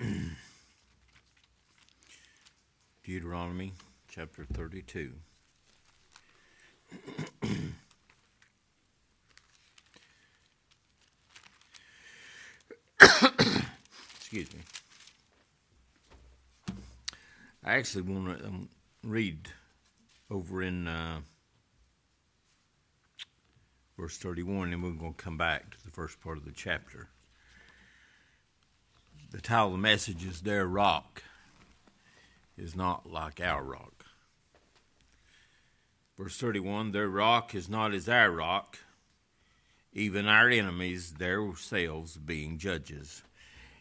Deuteronomy chapter 32. Excuse me. I actually want to um, read over in uh, verse 31, and we're going to come back to the first part of the chapter. The title of the message is Their Rock is Not Like Our Rock. Verse 31 Their rock is not as our rock, even our enemies, themselves being judges.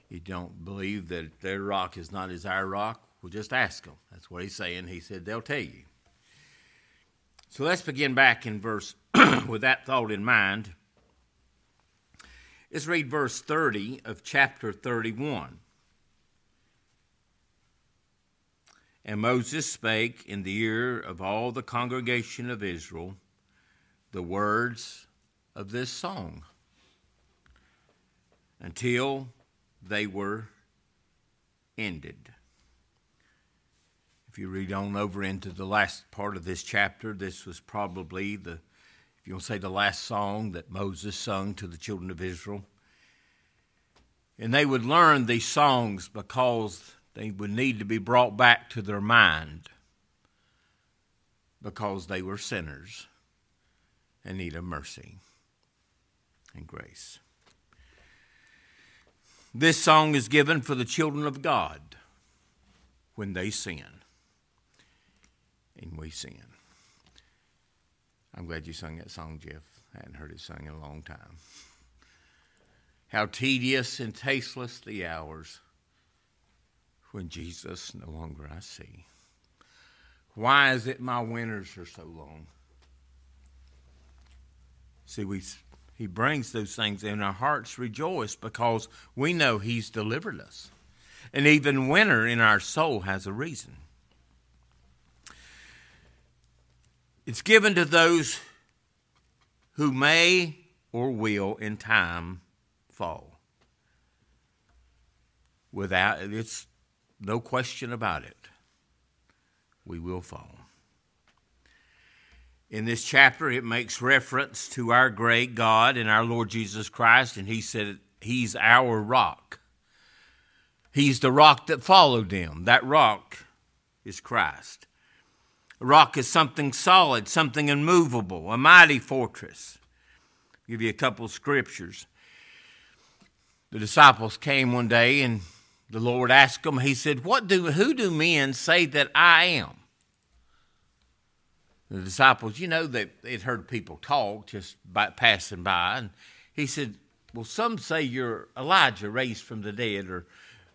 You don't believe that their rock is not as our rock? Well, just ask them. That's what he's saying. He said they'll tell you. So let's begin back in verse with that thought in mind. Let's read verse 30 of chapter 31. And Moses spake in the ear of all the congregation of Israel the words of this song until they were ended. If you read on over into the last part of this chapter, this was probably the, if you want say, the last song that Moses sung to the children of Israel. And they would learn these songs because they would need to be brought back to their mind because they were sinners and need of mercy and grace. This song is given for the children of God when they sin. And we sin. I'm glad you sung that song, Jeff. I hadn't heard it sung in a long time. How tedious and tasteless the hours when Jesus no longer I see. Why is it my winters are so long? See, we he brings those things and our hearts rejoice because we know he's delivered us. And even winter in our soul has a reason. It's given to those who may or will in time fall. Without it's no question about it. We will fall. In this chapter, it makes reference to our great God and our Lord Jesus Christ, and he said he's our rock. He's the rock that followed him. That rock is Christ. A rock is something solid, something immovable, a mighty fortress. I'll give you a couple of scriptures. The disciples came one day and the Lord asked them, He said, What do who do men say that I am? The disciples, you know, they had heard people talk just by passing by, and he said, Well, some say you're Elijah raised from the dead, or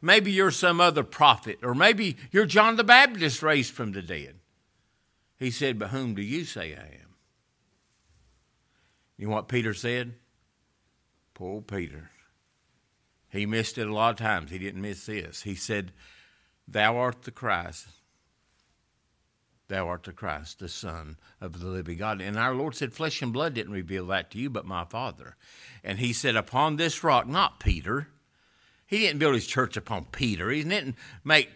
maybe you're some other prophet, or maybe you're John the Baptist raised from the dead. He said, But whom do you say I am? You know what Peter said? Poor Peter. He missed it a lot of times. He didn't miss this. He said, Thou art the Christ. Thou art the Christ, the Son of the living God. And our Lord said, Flesh and blood didn't reveal that to you, but my Father. And he said, Upon this rock, not Peter. He didn't build his church upon Peter. He didn't make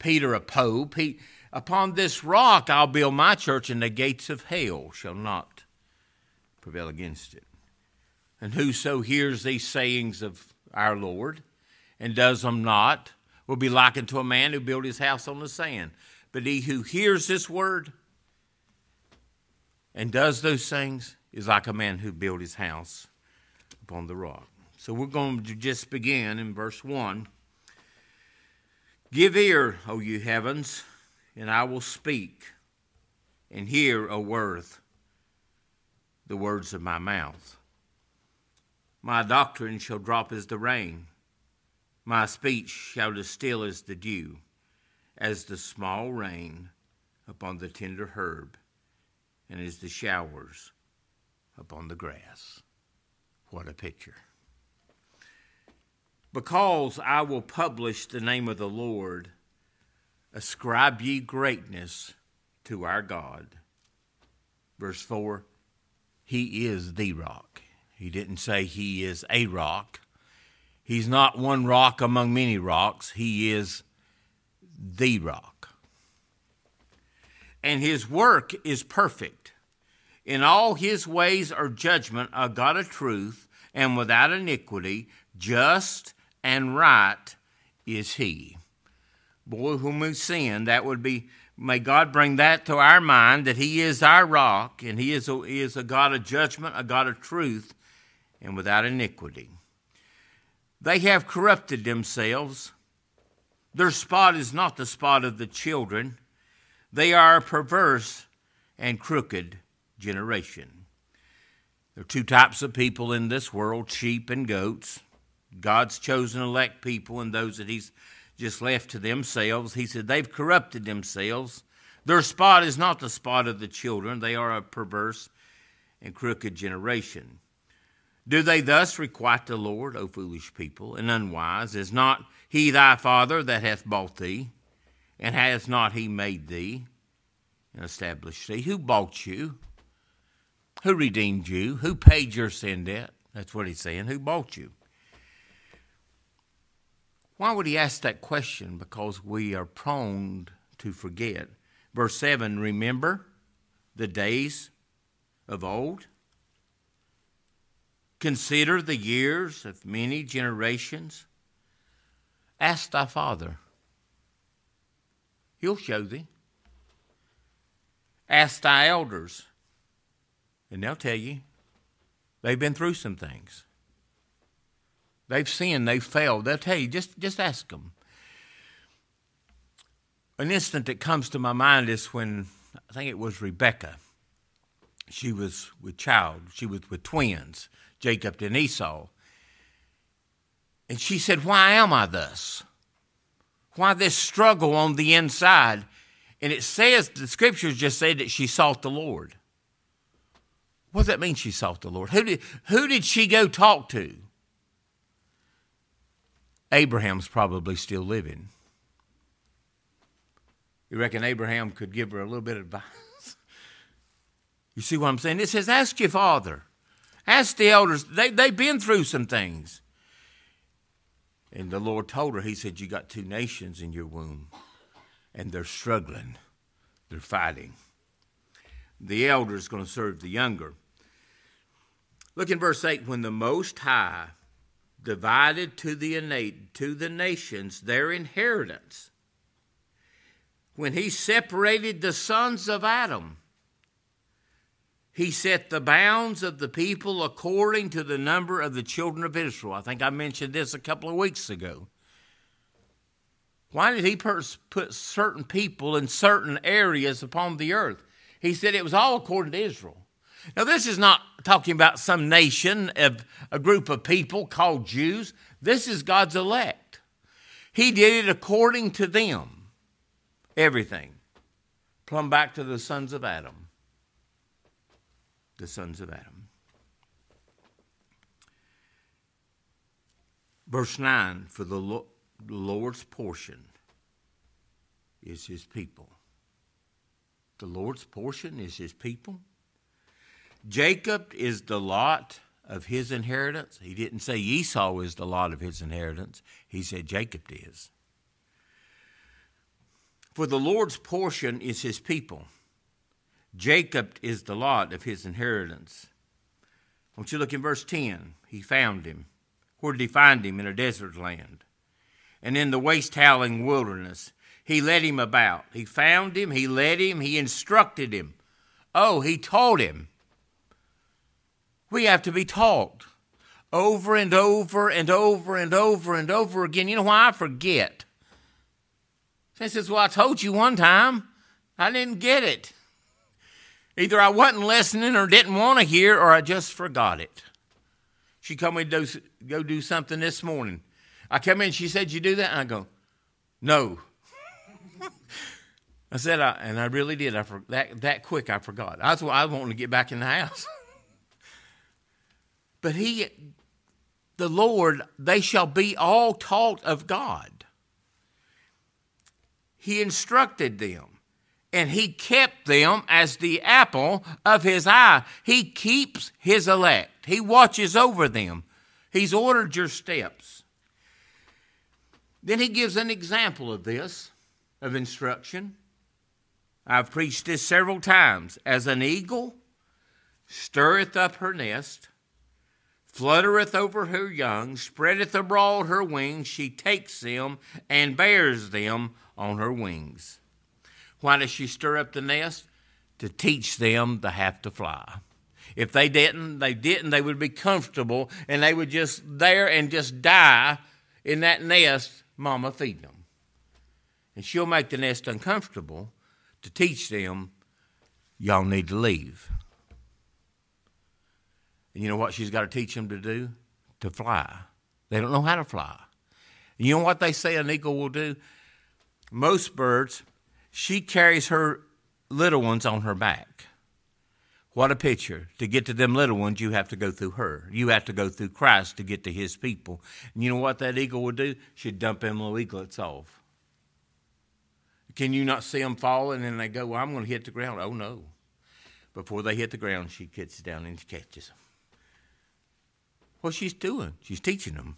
Peter a pope. He, upon this rock I'll build my church, and the gates of hell shall not prevail against it. And whoso hears these sayings of our Lord, and does them not, will be likened to a man who built his house on the sand. But he who hears this word and does those things is like a man who built his house upon the rock. So we're going to just begin in verse 1. Give ear, O you heavens, and I will speak, and hear, O earth, the words of my mouth. My doctrine shall drop as the rain, my speech shall distill as the dew, as the small rain upon the tender herb, and as the showers upon the grass. What a picture. Because I will publish the name of the Lord, ascribe ye greatness to our God. Verse 4 He is the rock. He didn't say he is a rock. He's not one rock among many rocks, He is the rock. And His work is perfect. In all His ways are judgment, a God of truth, and without iniquity, just and right is He. Boy, when we sin, that would be May God bring that to our mind that He is our rock and He is a, he is a God of judgment, a God of truth, and without iniquity. They have corrupted themselves. Their spot is not the spot of the children. They are a perverse and crooked generation. There are two types of people in this world sheep and goats. God's chosen elect people and those that He's just left to themselves. He said, They've corrupted themselves. Their spot is not the spot of the children. They are a perverse and crooked generation. Do they thus requite the Lord, O foolish people, and unwise? Is not he thy father that hath bought thee? And has not he made thee and established thee? Who bought you? Who redeemed you? Who paid your sin debt? That's what he's saying. Who bought you? Why would he ask that question? Because we are prone to forget. Verse 7 Remember the days of old? Consider the years of many generations. Ask thy father. He'll show thee. Ask thy elders, and they'll tell you. They've been through some things. They've sinned, they've failed. They'll tell you, just, just ask them. An instant that comes to my mind is when I think it was Rebecca. She was with child, she was with twins, Jacob and Esau. And she said, Why am I thus? Why this struggle on the inside? And it says, the scriptures just say that she sought the Lord. What does that mean she sought the Lord? Who did, who did she go talk to? Abraham's probably still living. You reckon Abraham could give her a little bit of advice? you see what I'm saying? It says, ask your father. Ask the elders. They, they've been through some things. And the Lord told her, He said, You got two nations in your womb, and they're struggling, they're fighting. The elder is going to serve the younger. Look in verse 8 when the Most High divided to the innate, to the nations their inheritance. When he separated the sons of Adam, he set the bounds of the people according to the number of the children of Israel. I think I mentioned this a couple of weeks ago. Why did he put certain people in certain areas upon the earth? He said it was all according to Israel. Now, this is not talking about some nation of a group of people called Jews. This is God's elect. He did it according to them. Everything. Plumb back to the sons of Adam. The sons of Adam. Verse 9 For the Lord's portion is his people. The Lord's portion is his people. Jacob is the lot of his inheritance. He didn't say Esau is the lot of his inheritance, he said Jacob is. For the Lord's portion is his people. Jacob is the lot of his inheritance. I want you look in verse 10. He found him. Where did he find him? In a desert land. And in the waste howling wilderness. He led him about. He found him, he led him, he instructed him. Oh, he taught him. We have to be taught over and over and over and over and over again. You know why I forget? She says, Well, I told you one time. I didn't get it. Either I wasn't listening or didn't want to hear, or I just forgot it. She come me to go do something this morning. I come in, she said, You do that? And I go, No. I said, I, and I really did. I for, that that quick. I forgot. I was I was wanting to get back in the house. But he, the Lord, they shall be all taught of God. He instructed them and he kept them as the apple of his eye. He keeps his elect, he watches over them. He's ordered your steps. Then he gives an example of this, of instruction. I've preached this several times. As an eagle stirreth up her nest, fluttereth over her young, spreadeth abroad her wings, she takes them and bears them on her wings. Why does she stir up the nest? To teach them to have to fly. If they didn't, they didn't, they would be comfortable and they would just there and just die in that nest, mama feeding them. And she'll make the nest uncomfortable to teach them y'all need to leave. And you know what she's got to teach them to do? To fly. They don't know how to fly. And You know what they say an eagle will do? Most birds, she carries her little ones on her back. What a picture. To get to them little ones, you have to go through her. You have to go through Christ to get to his people. And you know what that eagle would do? She'd dump them little eaglets off. Can you not see them falling and they go, Well, I'm going to hit the ground? Oh, no. Before they hit the ground, she gets down and catches them. What she's doing, she's teaching them.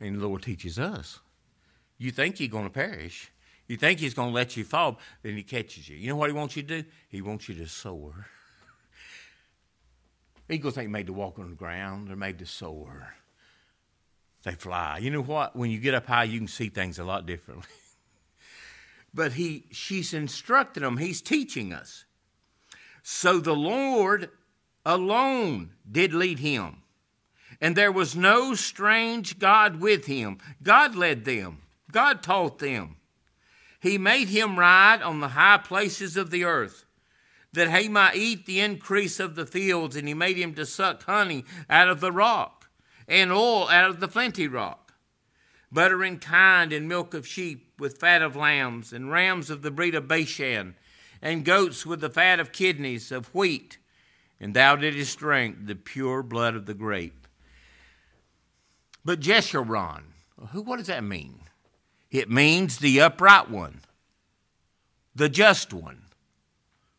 And the Lord teaches us. You think you're going to perish. You think He's going to let you fall, then He catches you. You know what He wants you to do? He wants you to soar. Eagles ain't made to walk on the ground, they're made to soar. They fly. You know what? When you get up high, you can see things a lot differently. but he, she's instructing them, he's teaching us. So the Lord alone did lead him and there was no strange God with him. God led them, God taught them. He made him ride on the high places of the earth, that he might eat the increase of the fields, and he made him to suck honey out of the rock, and oil out of the flinty rock, butter and kind, and milk of sheep, with fat of lambs, and rams of the breed of Bashan, and goats with the fat of kidneys of wheat. And thou didst drink the pure blood of the grape. But Jeshurun, who, what does that mean? It means the upright one, the just one.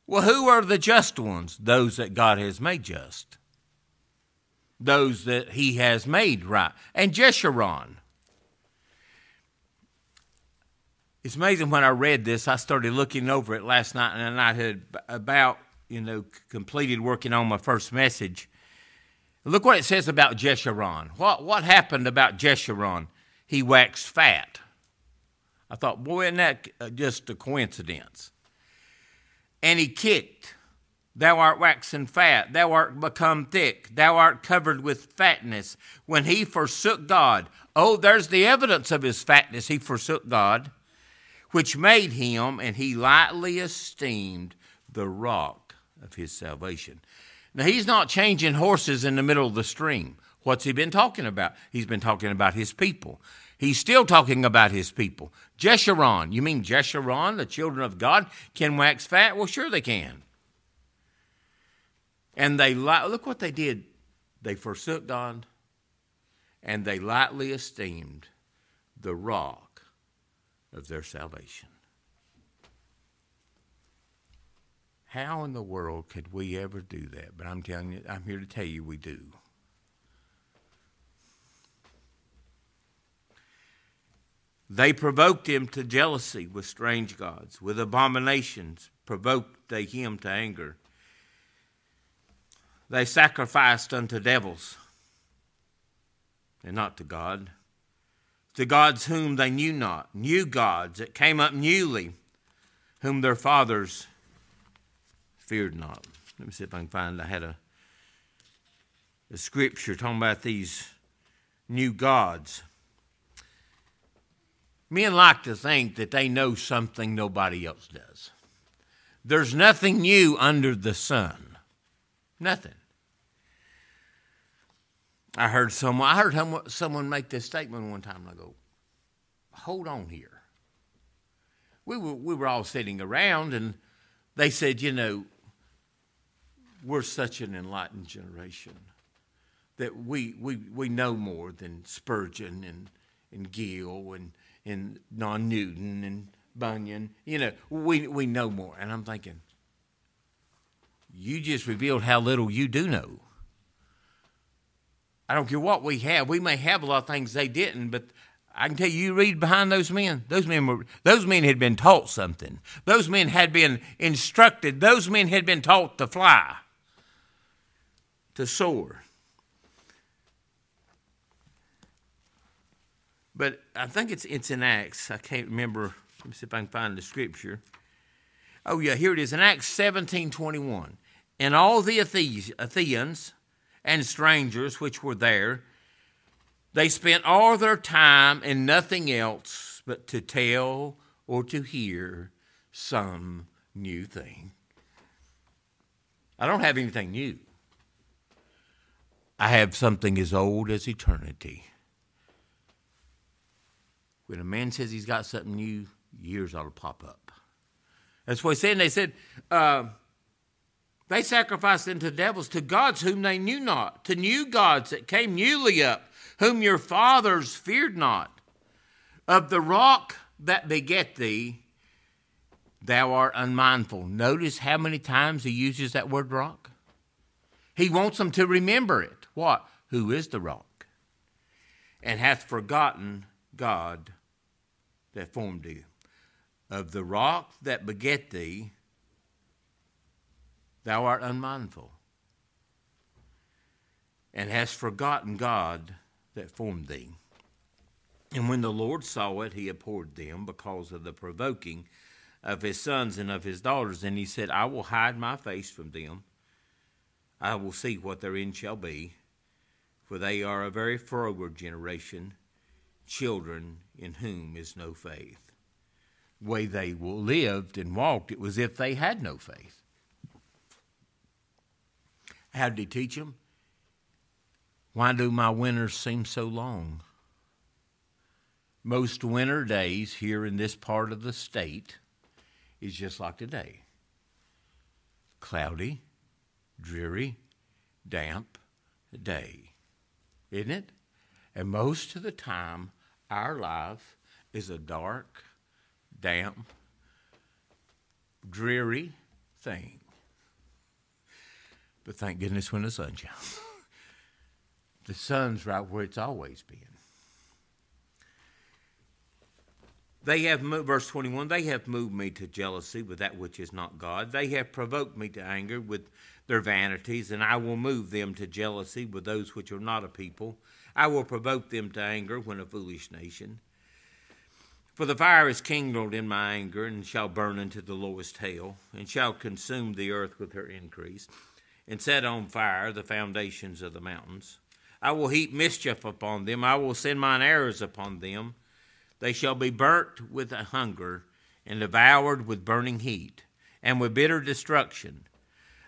Well, who are the just ones? Those that God has made just, those that He has made right. And Jeshurun. It's amazing when I read this, I started looking over it last night, and I had about, you know, completed working on my first message. Look what it says about Jeshurun. What, what happened about Jeshurun? He waxed fat. I thought, boy, isn't that uh, just a coincidence? And he kicked. Thou art waxen fat, thou art become thick, thou art covered with fatness. When he forsook God, oh, there's the evidence of his fatness. He forsook God, which made him, and he lightly esteemed the rock of his salvation. Now, he's not changing horses in the middle of the stream. What's he been talking about? He's been talking about his people. He's still talking about his people. Jeshurun, you mean Jeshurun, the children of God, can wax fat? Well, sure they can. And they look what they did. They forsook God, and they lightly esteemed the rock of their salvation. How in the world could we ever do that? But I'm telling you, I'm here to tell you we do. They provoked him to jealousy with strange gods. With abominations provoked they him to anger. They sacrificed unto devils, and not to God, to gods whom they knew not, new gods that came up newly, whom their fathers feared not. Let me see if I can find. I had a, a scripture talking about these new gods. Men like to think that they know something nobody else does. There's nothing new under the sun. Nothing. I heard someone I heard someone make this statement one time and I go, hold on here. We were, we were all sitting around and they said, you know, we're such an enlightened generation that we, we, we know more than Spurgeon and, and Gill and, and Non Newton and Bunyan. You know, we, we know more. And I'm thinking, you just revealed how little you do know. I don't care what we have. We may have a lot of things they didn't, but I can tell you, you read behind those men. Those men were those men had been taught something. Those men had been instructed. Those men had been taught to fly, to soar. But I think it's it's in Acts. I can't remember. Let me see if I can find the scripture. Oh yeah, here it is in Acts seventeen twenty one. And all the Athenians and strangers which were there they spent all their time in nothing else but to tell or to hear some new thing. I don't have anything new. I have something as old as eternity. When a man says he's got something new, years ought to pop up. That's what he said. And they said, uh, they sacrificed unto devils, to gods whom they knew not, to new gods that came newly up whom your fathers feared not. Of the rock that beget thee, thou art unmindful. Notice how many times he uses that word rock. He wants them to remember it. What? Who is the rock? And hath forgotten God that formed thee. Of the rock that beget thee, thou art unmindful, and hast forgotten God that formed thee. And when the Lord saw it, he abhorred them because of the provoking of his sons and of his daughters. And he said, I will hide my face from them. I will see what their end shall be. For they are a very froward generation, children in whom is no faith. The way they lived and walked, it was as if they had no faith. How did he teach them? Why do my winters seem so long? Most winter days here in this part of the state is just like today cloudy, dreary, damp day, isn't it? And most of the time, our life is a dark, damp, dreary thing. But thank goodness when the sun shines. the sun's right where it's always been. They have verse 21, they have moved me to jealousy with that which is not God. They have provoked me to anger with their vanities, and I will move them to jealousy with those which are not a people. I will provoke them to anger when a foolish nation. For the fire is kindled in my anger, and shall burn into the lowest hell, and shall consume the earth with her increase, and set on fire the foundations of the mountains. I will heap mischief upon them. I will send mine arrows upon them. They shall be burnt with hunger and devoured with burning heat and with bitter destruction.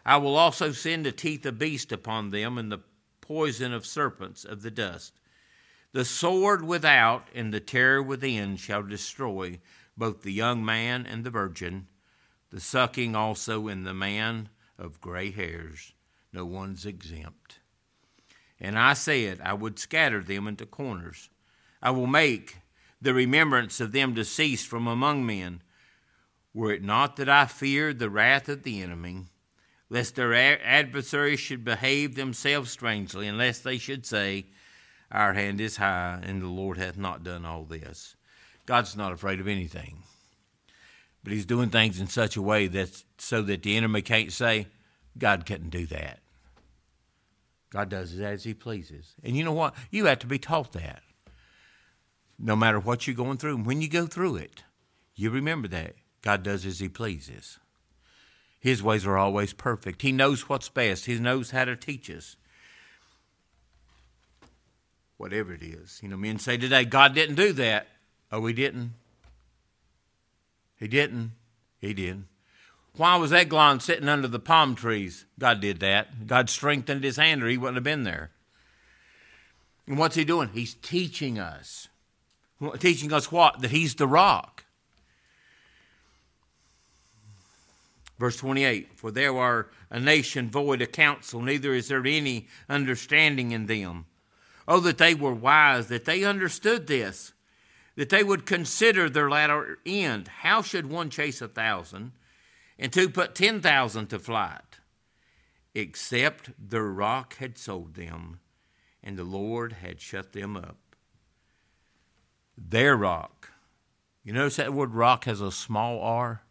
I will also send the teeth of beast upon them and the poison of serpents of the dust. The sword without and the terror within shall destroy both the young man and the virgin, the sucking also in the man of gray hairs. No one's exempt. And I said, I would scatter them into corners. I will make the remembrance of them to cease from among men. Were it not that I feared the wrath of the enemy, lest their adversaries should behave themselves strangely, and lest they should say, Our hand is high, and the Lord hath not done all this. God's not afraid of anything. But he's doing things in such a way that so that the enemy can't say, God couldn't do that. God does it as He pleases. And you know what? You have to be taught that. No matter what you're going through, when you go through it, you remember that God does as He pleases. His ways are always perfect. He knows what's best, He knows how to teach us. Whatever it is. You know, men say today, God didn't do that. Oh, He didn't. He didn't. He didn't. Why was Eglon sitting under the palm trees? God did that. God strengthened his hand, or he wouldn't have been there. And what's he doing? He's teaching us. Teaching us what? That he's the rock. Verse 28 For there are a nation void of counsel, neither is there any understanding in them. Oh, that they were wise, that they understood this, that they would consider their latter end. How should one chase a thousand and two put 10,000 to flight, except the rock had sold them, and the Lord had shut them up. their rock. You notice that word rock has a small r?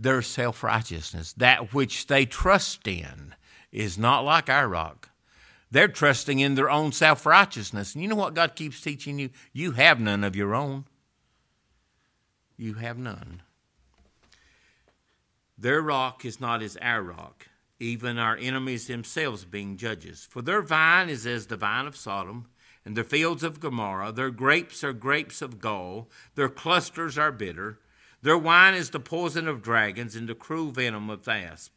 Their self righteousness, that which they trust in, is not like our rock. They're trusting in their own self righteousness. And you know what God keeps teaching you? You have none of your own. You have none. Their rock is not as our rock, even our enemies themselves being judges. For their vine is as the vine of Sodom, and their fields of Gomorrah. Their grapes are grapes of gall, their clusters are bitter. Their wine is the poison of dragons, and the cruel venom of asp.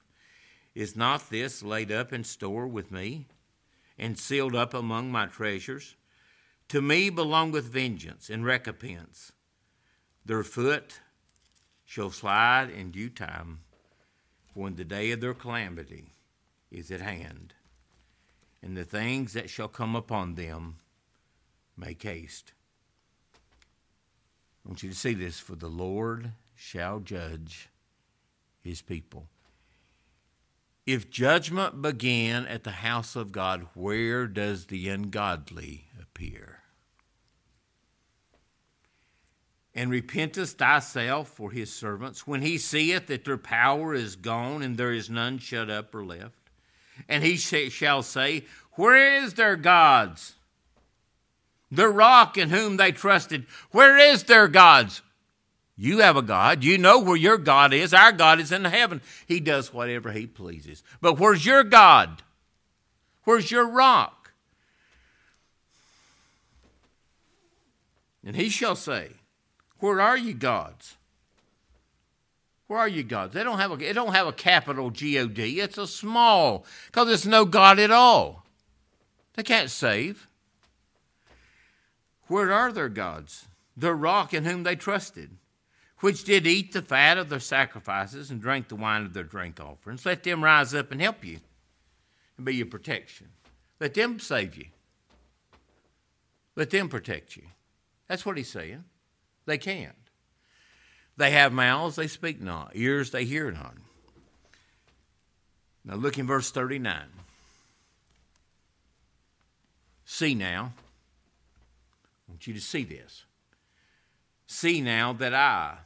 Is not this laid up in store with me? and sealed up among my treasures. To me belongeth vengeance and recompense. Their foot shall slide in due time, when the day of their calamity is at hand, and the things that shall come upon them make haste. Want you to see this for the Lord shall judge his people. If judgment began at the house of God, where does the ungodly appear? And repentest thyself for his servants when he seeth that their power is gone and there is none shut up or left? And he shall say, Where is their gods? The rock in whom they trusted, where is their gods? You have a God. You know where your God is. Our God is in heaven. He does whatever He pleases. But where's your God? Where's your rock? And He shall say, Where are you, gods? Where are you, gods? They don't have a, they don't have a capital G O D. It's a small, because there's no God at all. They can't save. Where are their gods? The rock in whom they trusted which did eat the fat of their sacrifices and drank the wine of their drink offerings. Let them rise up and help you and be your protection. Let them save you. Let them protect you. That's what he's saying. They can't. They have mouths, they speak not, ears, they hear not. Now look in verse 39. See now. Want you to see this. See now that I,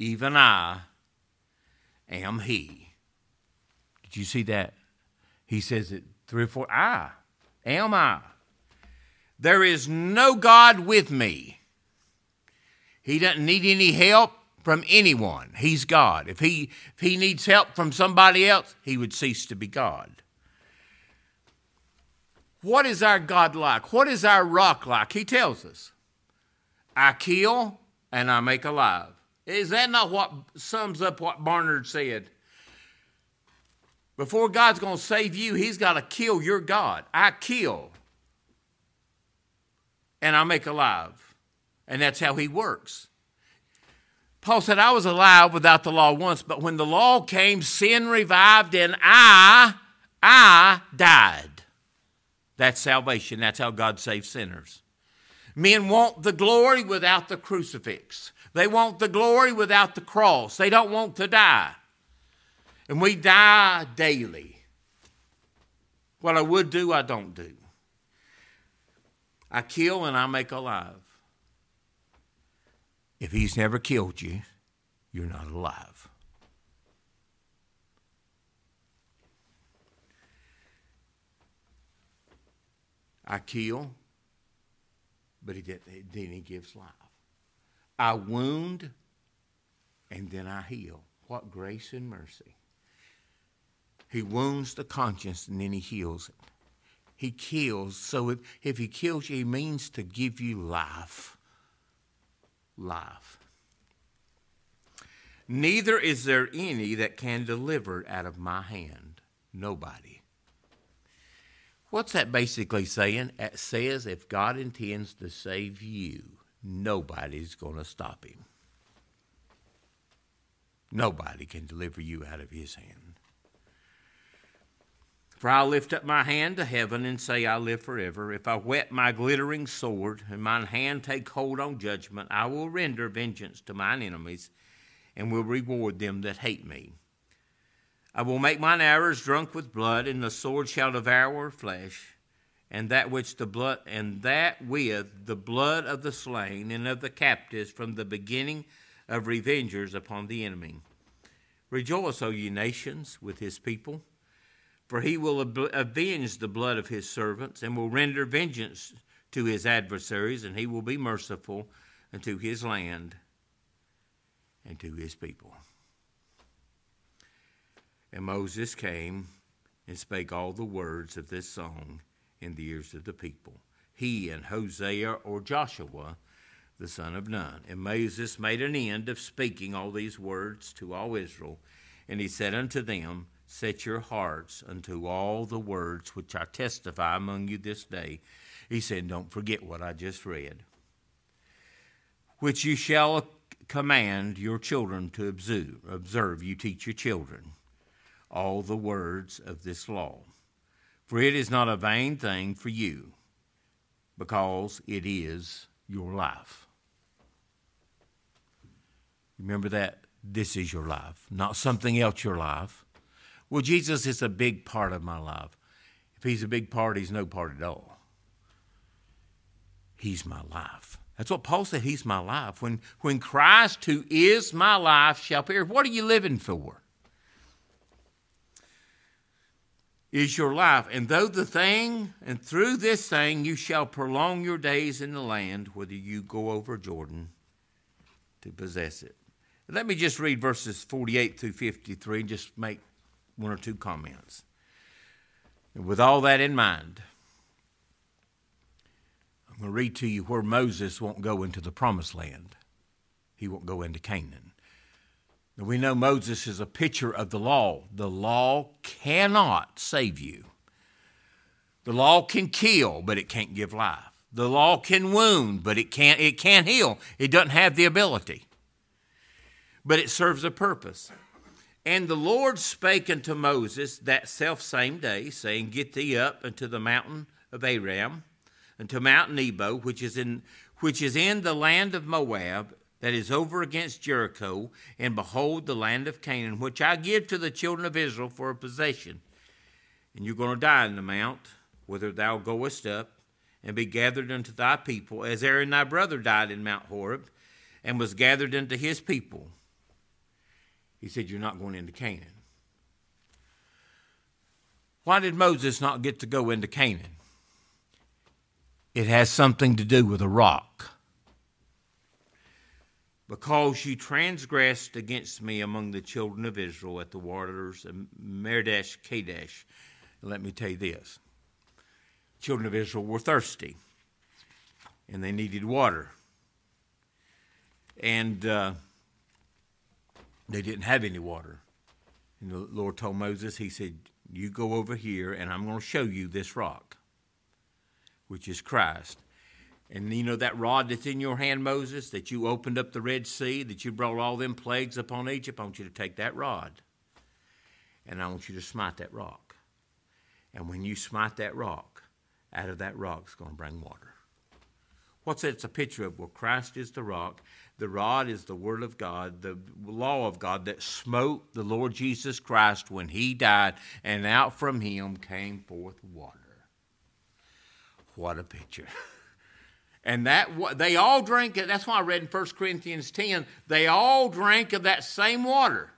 even I am He. Did you see that? He says it three or four. I am I. There is no God with me. He doesn't need any help from anyone. He's God. If he, if he needs help from somebody else, he would cease to be God. What is our God like? What is our rock like? He tells us I kill and I make alive. Is that not what sums up what Barnard said? Before God's going to save you, He's got to kill your God. I kill and I make alive. And that's how He works. Paul said, I was alive without the law once, but when the law came, sin revived and I, I died. That's salvation. That's how God saves sinners. Men want the glory without the crucifix. They want the glory without the cross. They don't want to die. And we die daily. What I would do, I don't do. I kill and I make alive. If he's never killed you, you're not alive. I kill, but he did, then he gives life. I wound and then I heal. What grace and mercy. He wounds the conscience and then he heals it. He kills. So if, if he kills you, he means to give you life. Life. Neither is there any that can deliver out of my hand. Nobody. What's that basically saying? It says if God intends to save you, nobody's going to stop him. Nobody can deliver you out of his hand. For I lift up my hand to heaven and say, I live forever. If I whet my glittering sword and mine hand take hold on judgment, I will render vengeance to mine enemies and will reward them that hate me. I will make mine arrows drunk with blood, and the sword shall devour flesh and that which the blood and that with the blood of the slain and of the captives from the beginning of revengers upon the enemy. Rejoice, O ye nations, with his people, for he will avenge the blood of his servants, and will render vengeance to his adversaries, and he will be merciful unto his land and to his people. And Moses came and spake all the words of this song in the ears of the people. He and Hosea or Joshua, the son of Nun. And Moses made an end of speaking all these words to all Israel. And he said unto them, Set your hearts unto all the words which I testify among you this day. He said, Don't forget what I just read. Which you shall command your children to observe. Observe, you teach your children all the words of this law for it is not a vain thing for you, because it is your life. Remember that this is your life, not something else your life. Well, Jesus is a big part of my life. If he's a big part, he's no part at all. He's my life. That's what Paul said. He's my life. When, when Christ, who is my life, shall appear, what are you living for? Is your life. And though the thing, and through this thing you shall prolong your days in the land, whether you go over Jordan to possess it. Let me just read verses 48 through 53 and just make one or two comments. With all that in mind, I'm going to read to you where Moses won't go into the promised land. He won't go into Canaan. We know Moses is a picture of the law. The law cannot save you. The law can kill, but it can't give life. The law can wound, but it can't it can't heal. It doesn't have the ability. But it serves a purpose. And the Lord spake unto Moses that self same day, saying, Get thee up unto the mountain of Aram, unto Mount Nebo, which is in which is in the land of Moab, that is over against Jericho, and behold the land of Canaan, which I give to the children of Israel for a possession. And you're going to die in the mount, whither thou goest up, and be gathered unto thy people, as Aaron thy brother died in Mount Horeb, and was gathered unto his people. He said, You're not going into Canaan. Why did Moses not get to go into Canaan? It has something to do with a rock because you transgressed against me among the children of Israel at the waters of Meribah Kadesh. Let me tell you this children of Israel were thirsty and they needed water. And uh, they didn't have any water. And the Lord told Moses, He said, You go over here and I'm going to show you this rock, which is Christ. And you know that rod that's in your hand, Moses, that you opened up the Red Sea, that you brought all them plagues upon Egypt? I want you to take that rod and I want you to smite that rock. And when you smite that rock, out of that rock is going to bring water. What's that? It's a picture of? Well, Christ is the rock. The rod is the Word of God, the law of God that smote the Lord Jesus Christ when He died, and out from Him came forth water. What a picture. And that they all drank it. That's why I read in 1 Corinthians 10, they all drank of that same water.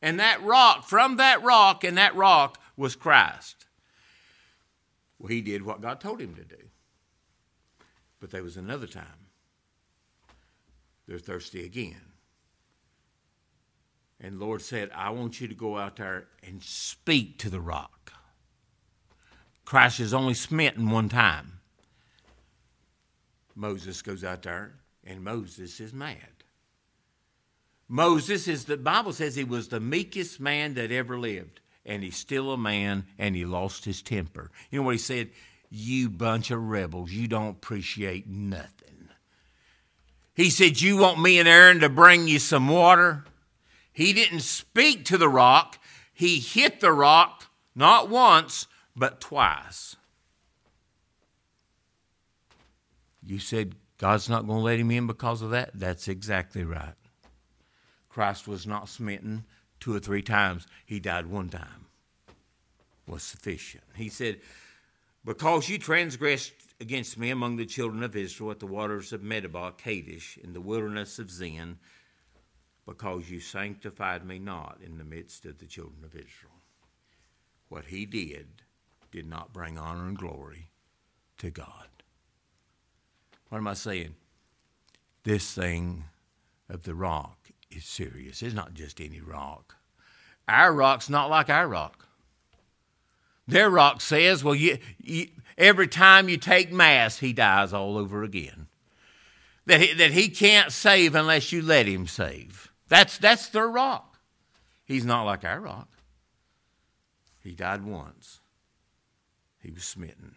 And that rock, from that rock, and that rock was Christ. Well, he did what God told him to do. But there was another time. They're thirsty again. And Lord said, I want you to go out there and speak to the rock. Christ is only smitten one time. Moses goes out there, and Moses is mad. Moses is the Bible says he was the meekest man that ever lived, and he's still a man, and he lost his temper. You know what he said? You bunch of rebels, you don't appreciate nothing. He said, You want me and Aaron to bring you some water? He didn't speak to the rock, he hit the rock not once, but twice. You said God's not going to let him in because of that? That's exactly right. Christ was not smitten two or three times, he died one time. Was sufficient. He said, Because you transgressed against me among the children of Israel at the waters of Meribah, Kadesh, in the wilderness of Zin, because you sanctified me not in the midst of the children of Israel. What he did did not bring honor and glory to God. What am I saying? This thing of the rock is serious. It's not just any rock. Our rock's not like our rock. Their rock says, well, you, you, every time you take Mass, he dies all over again. That he, that he can't save unless you let him save. That's, that's their rock. He's not like our rock. He died once, he was smitten.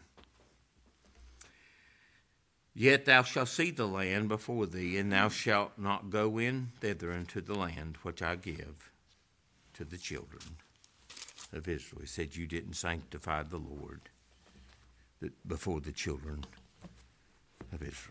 Yet thou shalt see the land before thee, and thou shalt not go in thither into the land which I give to the children of Israel. He said, You didn't sanctify the Lord before the children